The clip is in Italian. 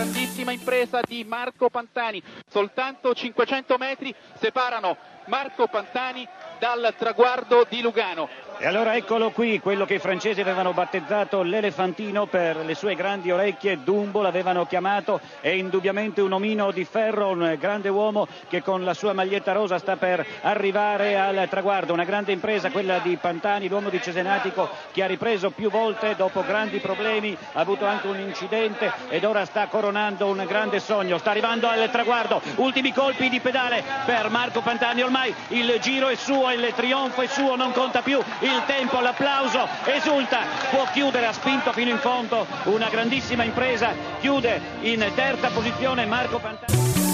grandissima impresa di Marco Pantani. Soltanto 500 metri separano Marco Pantani dal traguardo di Lugano. E allora eccolo qui, quello che i francesi avevano battezzato l'elefantino per le sue grandi orecchie, Dumbo l'avevano chiamato, è indubbiamente un omino di ferro, un grande uomo che con la sua maglietta rosa sta per arrivare al traguardo, una grande impresa quella di Pantani, l'uomo di Cesenatico che ha ripreso più volte dopo grandi problemi, ha avuto anche un incidente ed ora sta coronando un grande sogno, sta arrivando al traguardo, ultimi colpi di pedale per Marco Pantani, ormai il giro è suo, il trionfo è suo, non conta più il tempo, l'applauso, esulta, può chiudere, ha spinto fino in fondo una grandissima impresa, chiude in terza posizione Marco Pantani.